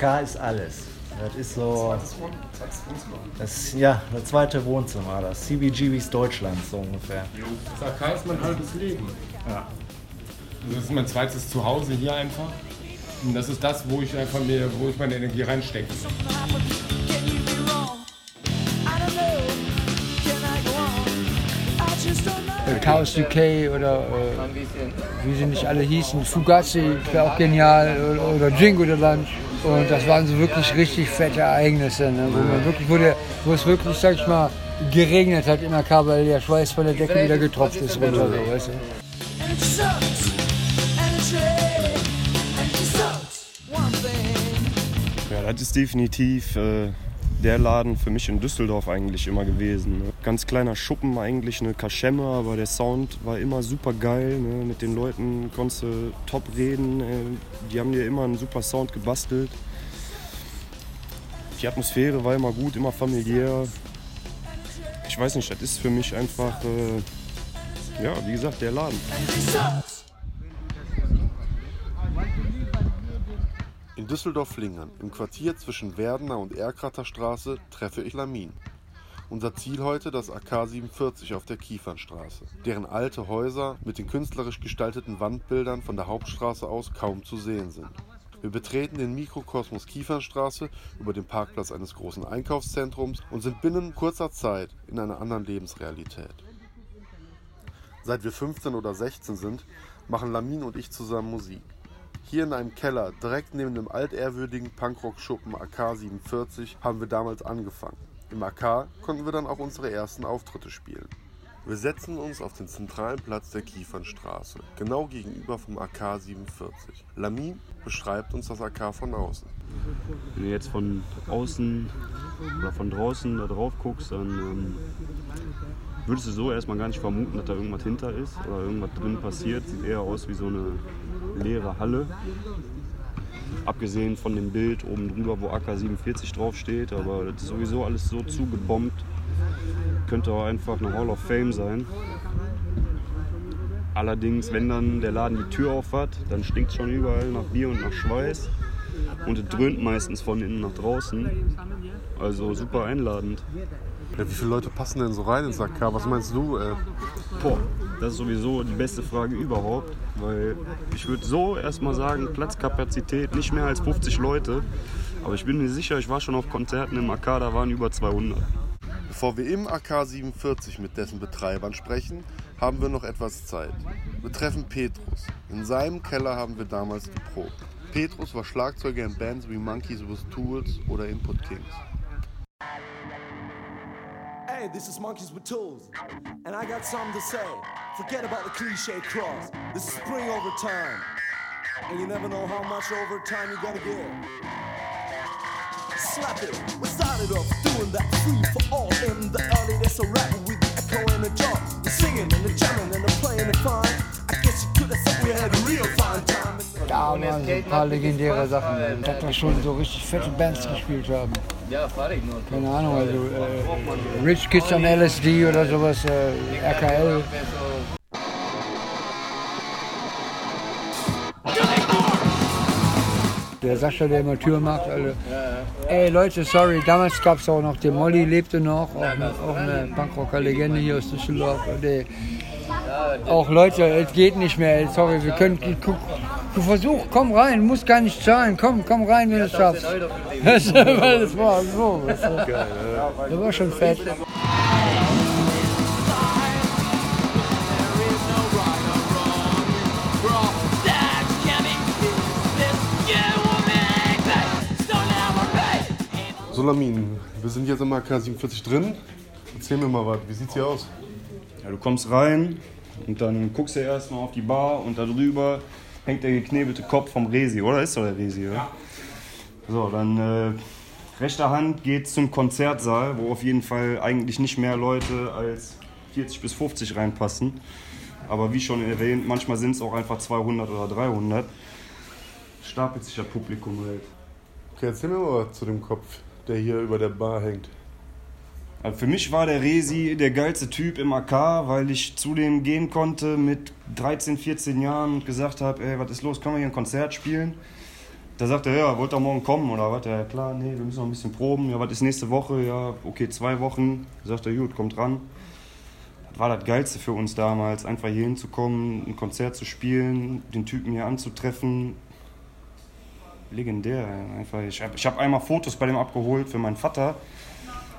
AK ist alles. Das ist so. Das, ja, das zweite Wohnzimmer, das CBGBs Deutschlands so ungefähr. Das AK ist mein halbes Leben. Ja. Das ist mein zweites Zuhause hier einfach. Und das ist das, wo ich einfach mir, wo ich meine Energie reinstecke. Chaos UK oder äh, wie sie nicht alle hießen, Fugazi wäre auch genial oder, oder Jingo the Lunch. Und das waren so wirklich richtig fette Ereignisse, ne? wo, man wirklich, wo, der, wo es wirklich, sag ich mal, geregnet hat in der K, weil der Schweiß von der Decke wieder getropft ist runter, so, weißt du. Ja, das ist definitiv äh, der Laden für mich in Düsseldorf eigentlich immer gewesen. Ne? Ganz kleiner Schuppen eigentlich, eine Kaschemme, aber der Sound war immer super geil. Ne? Mit den Leuten konntest du top reden. Äh, die haben dir immer einen super Sound gebastelt. Die Atmosphäre war immer gut, immer familiär. Ich weiß nicht, das ist für mich einfach, äh, ja, wie gesagt, der Laden. In Düsseldorf-Flingern, im Quartier zwischen Werdener und Erkrater Straße, treffe ich Lamin. Unser Ziel heute das AK 47 auf der Kiefernstraße, deren alte Häuser mit den künstlerisch gestalteten Wandbildern von der Hauptstraße aus kaum zu sehen sind. Wir betreten den Mikrokosmos Kiefernstraße über den Parkplatz eines großen Einkaufszentrums und sind binnen kurzer Zeit in einer anderen Lebensrealität. Seit wir 15 oder 16 sind, machen Lamin und ich zusammen Musik. Hier in einem Keller, direkt neben dem altehrwürdigen Punkrock-Schuppen AK 47, haben wir damals angefangen. Im AK konnten wir dann auch unsere ersten Auftritte spielen. Wir setzen uns auf den zentralen Platz der Kiefernstraße, genau gegenüber vom AK 47. Lamin beschreibt uns das AK von außen. Wenn du jetzt von außen oder von draußen da drauf guckst, dann ähm, würdest du so erstmal gar nicht vermuten, dass da irgendwas hinter ist oder irgendwas drin passiert. Sieht eher aus wie so eine leere Halle. Abgesehen von dem Bild oben drüber, wo AK-47 draufsteht, aber das ist sowieso alles so zugebombt. Könnte auch einfach eine Hall of Fame sein. Allerdings, wenn dann der Laden die Tür auf hat, dann stinkt es schon überall nach Bier und nach Schweiß. Und es dröhnt meistens von innen nach draußen. Also super einladend. Ja, wie viele Leute passen denn so rein ins AK? Was meinst du? Äh? Boah, das ist sowieso die beste Frage überhaupt, weil ich würde so erstmal sagen, Platzkapazität nicht mehr als 50 Leute. Aber ich bin mir sicher, ich war schon auf Konzerten im AK, da waren über 200. Bevor wir im AK 47 mit dessen Betreibern sprechen, haben wir noch etwas Zeit. Wir treffen Petrus. In seinem Keller haben wir damals geprobt. Petrus war Schlagzeuger in Bands wie Monkeys with Tools oder Input Kings. Hey, this is Monkeys with Tools, and I got something to say. Forget about the cliche cross. This is spring overtime, and you never know how much overtime you're gonna get. Slap it. We started off doing that free for all in the early days of rapping with the echo and the jaw. We're singing and the jamming and the playing the fine. I guess you could have said we had a real fine time. Da waren so ein paar legendäre Sachen, dass wir schon so richtig fette Bands gespielt haben. Keine Ahnung, also äh, Rich Kids on LSD oder sowas, äh, RKL. Der Sascha, der immer Tür macht, alle. Ey Leute, sorry, damals gab es auch noch, der Molly lebte noch, auch eine, auch eine Punkrocker-Legende hier aus Düsseldorf. Und, auch Leute, es geht nicht mehr, sorry, wir können, guck, du versuch, komm rein, musst gar nicht zahlen, komm, komm rein, wenn du es schaffst. Das war so, weißt du. das war schon fett. So Lamin, wir sind jetzt im AK 47 drin. Erzähl mir mal was, wie sieht's hier aus? Ja, du kommst rein und dann guckst du erstmal auf die Bar und da drüber hängt der geknebelte Kopf vom Resi, oder? Ist doch der Resi, oder? Ja. So, dann äh, rechter Hand geht zum Konzertsaal, wo auf jeden Fall eigentlich nicht mehr Leute als 40 bis 50 reinpassen. Aber wie schon erwähnt, manchmal sind es auch einfach 200 oder 300. Stapelt sich das Publikum halt. Okay, erzähl mir mal was zu dem Kopf, der hier über der Bar hängt. Also für mich war der Resi der geilste Typ im AK, weil ich zu dem gehen konnte mit 13, 14 Jahren und gesagt habe, ey, was ist los, können wir hier ein Konzert spielen? Da sagt er, ja, wollt ihr morgen kommen oder was? Ja, klar, nee, wir müssen noch ein bisschen proben. Ja, was ist nächste Woche? Ja, okay, zwei Wochen. Sagt er, gut, kommt ran. Das war das Geilste für uns damals, einfach hier hinzukommen, ein Konzert zu spielen, den Typen hier anzutreffen. Legendär, einfach. Ich habe ich hab einmal Fotos bei dem abgeholt für meinen Vater.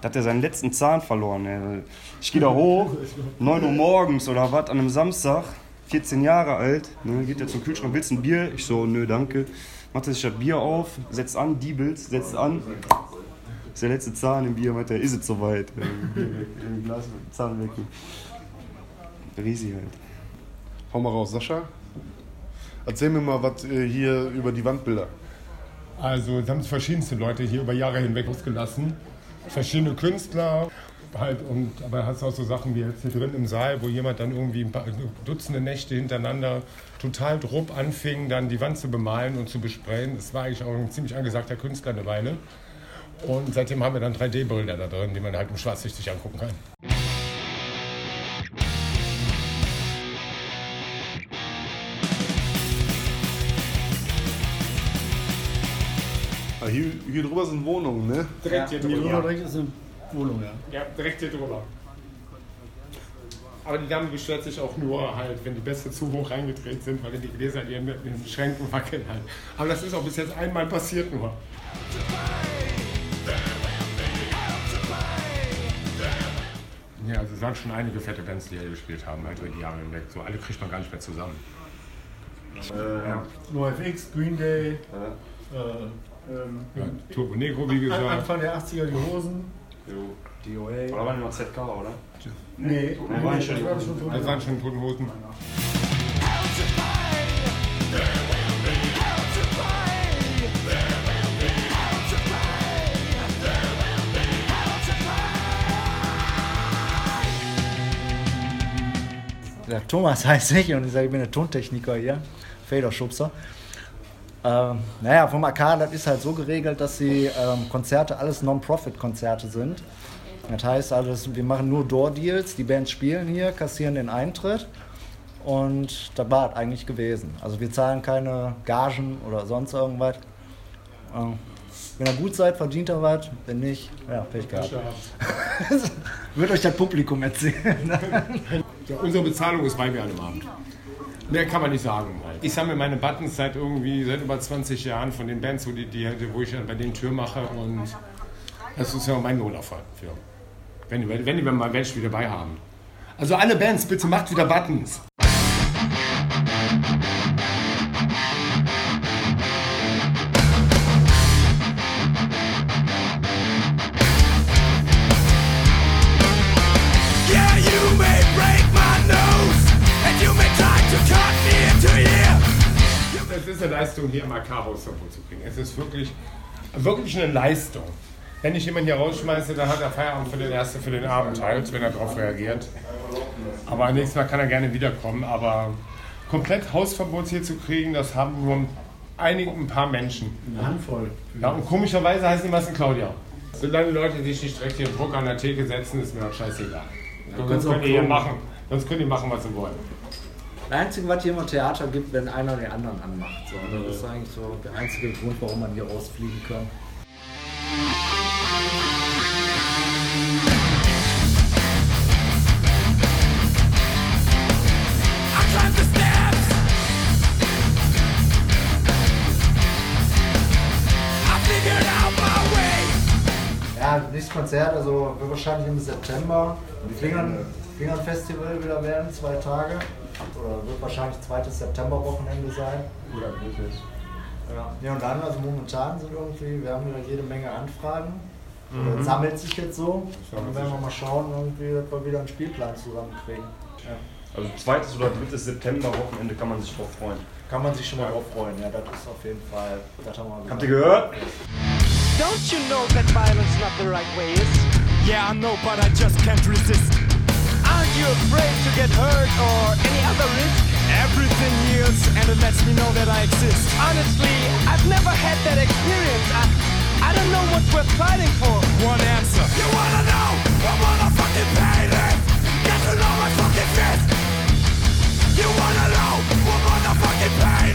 Da hat er seinen letzten Zahn verloren. Ey. Ich gehe da hoch, 9 Uhr morgens oder was, an einem Samstag, 14 Jahre alt. Ne, geht er zum Kühlschrank, willst du ein Bier? Ich so, nö, danke. Macht er sich das Bier auf, setzt an, diebelt, setzt an. ist der letzte Zahn im Bier, meint er, ist es soweit. Weg, äh, Glas, Zahn weg. Riesig halt. Hau mal raus, Sascha. Erzähl mir mal was äh, hier über die Wandbilder. Also, es haben sich verschiedenste Leute hier über Jahre hinweg ausgelassen. Verschiedene Künstler. Halt, und, aber hast auch so Sachen wie jetzt hier drin im Saal, wo jemand dann irgendwie ein paar Dutzende Nächte hintereinander total drupp anfing, dann die Wand zu bemalen und zu besprayen. Das war eigentlich auch ein ziemlich angesagter Künstler eine Weile. Und seitdem haben wir dann 3D-Bilder da drin, die man halt im Schwarzlicht sich angucken kann. Ah, hier, hier drüber sind Wohnungen, ne? Direkt hier Hier drüber. drüber direkt ist eine Wohnung, ja. Ja, direkt hier drüber. Aber die Dame beschwert sich auch nur halt, wenn die Bässe zu hoch reingedreht sind, weil die Gläser in ihren in den Schränken wackeln halt. Aber das ist auch bis jetzt einmal passiert nur. Ja, also es waren schon einige fette Bands, die hier gespielt haben, halt über die Jahre hinweg. So alle kriegt man gar nicht mehr zusammen. NoFX, Green Day, äh, ähm, Ja, Turbo Negro, wie gesagt. Anfang der 80er die Hosen. DOA. Oder waren die noch ZK, oder? Nee, Nee, war nicht schon schon. Das waren schon Toten Hosen. Ja, Thomas heißt ich und ich sage, ich bin der Tontechniker hier, Federschubser. Ähm, naja, vom AK, das ist halt so geregelt, dass die ähm, Konzerte alles Non-Profit-Konzerte sind. Das heißt, alles, wir machen nur Door-Deals, die Bands spielen hier, kassieren den Eintritt und das war es eigentlich gewesen. Also wir zahlen keine Gagen oder sonst irgendwas. Ähm, wenn ihr gut seid, verdient ihr was, wenn nicht, ja, Pech gehabt. Wird euch das Publikum erzählen. Ja, unsere Bezahlung ist bei mir an dem Abend. Mehr kann man nicht sagen. Ich sammle meine Buttons seit irgendwie seit über 20 Jahren von den Bands, wo, die, die, wo ich bei denen Tür mache und das ist ja mein Lohnerfolg. Für. Wenn, die- wenn die mal Bands wieder dabei haben. Also alle Bands, bitte macht wieder Buttons. Es ist eine Leistung, hier im zu kriegen. Es ist wirklich, wirklich eine Leistung. Wenn ich jemanden hier rausschmeiße, dann hat er Feierabend für den ersten, für den Abend halt, wenn er darauf reagiert. Aber nächstes Mal kann er gerne wiederkommen. Aber komplett Hausverbot hier zu kriegen, das haben nur einige, ein paar Menschen. Eine Handvoll. Ja, und komischerweise heißen die meisten Claudia. Solange Leute sich nicht direkt hier Druck an der Theke setzen, ist mir das scheißegal. sonst kannst auch könnt ihr hier machen. Sonst könnt ihr machen, was ihr wollt. Das Einzige, was hier immer Theater gibt, wenn einer den anderen anmacht. So, das ist eigentlich so der einzige Grund, warum man hier rausfliegen kann. Ja, nächstes Konzert, also wahrscheinlich im September. Flingern, Flingern Festival wieder werden, zwei Tage. Oder wird wahrscheinlich zweites Septemberwochenende sein. Oder wirklich. Ja. ja, und dann, also momentan sind irgendwie, wir haben wieder jede Menge Anfragen. Oder sammelt sich jetzt so. Dann werden wir mal schauen, irgendwie, dass wir wieder einen Spielplan zusammenkriegen. Ja. Also zweites oder drittes September-Wochenende kann man sich drauf freuen. Kann man sich schon mal drauf freuen, ja, das ist auf jeden Fall. Das haben wir Habt ihr gehört? Don't you know that violence not the right way is? Yeah, I know, but I just can't resist. you afraid to get hurt or any other risk? Everything heals and it lets me know that I exist. Honestly, I've never had that experience. I, I don't know what we're fighting for. One answer. You wanna know? I wanna fucking pay. Get to know my fucking fist. You wanna know? What motherfucking pain?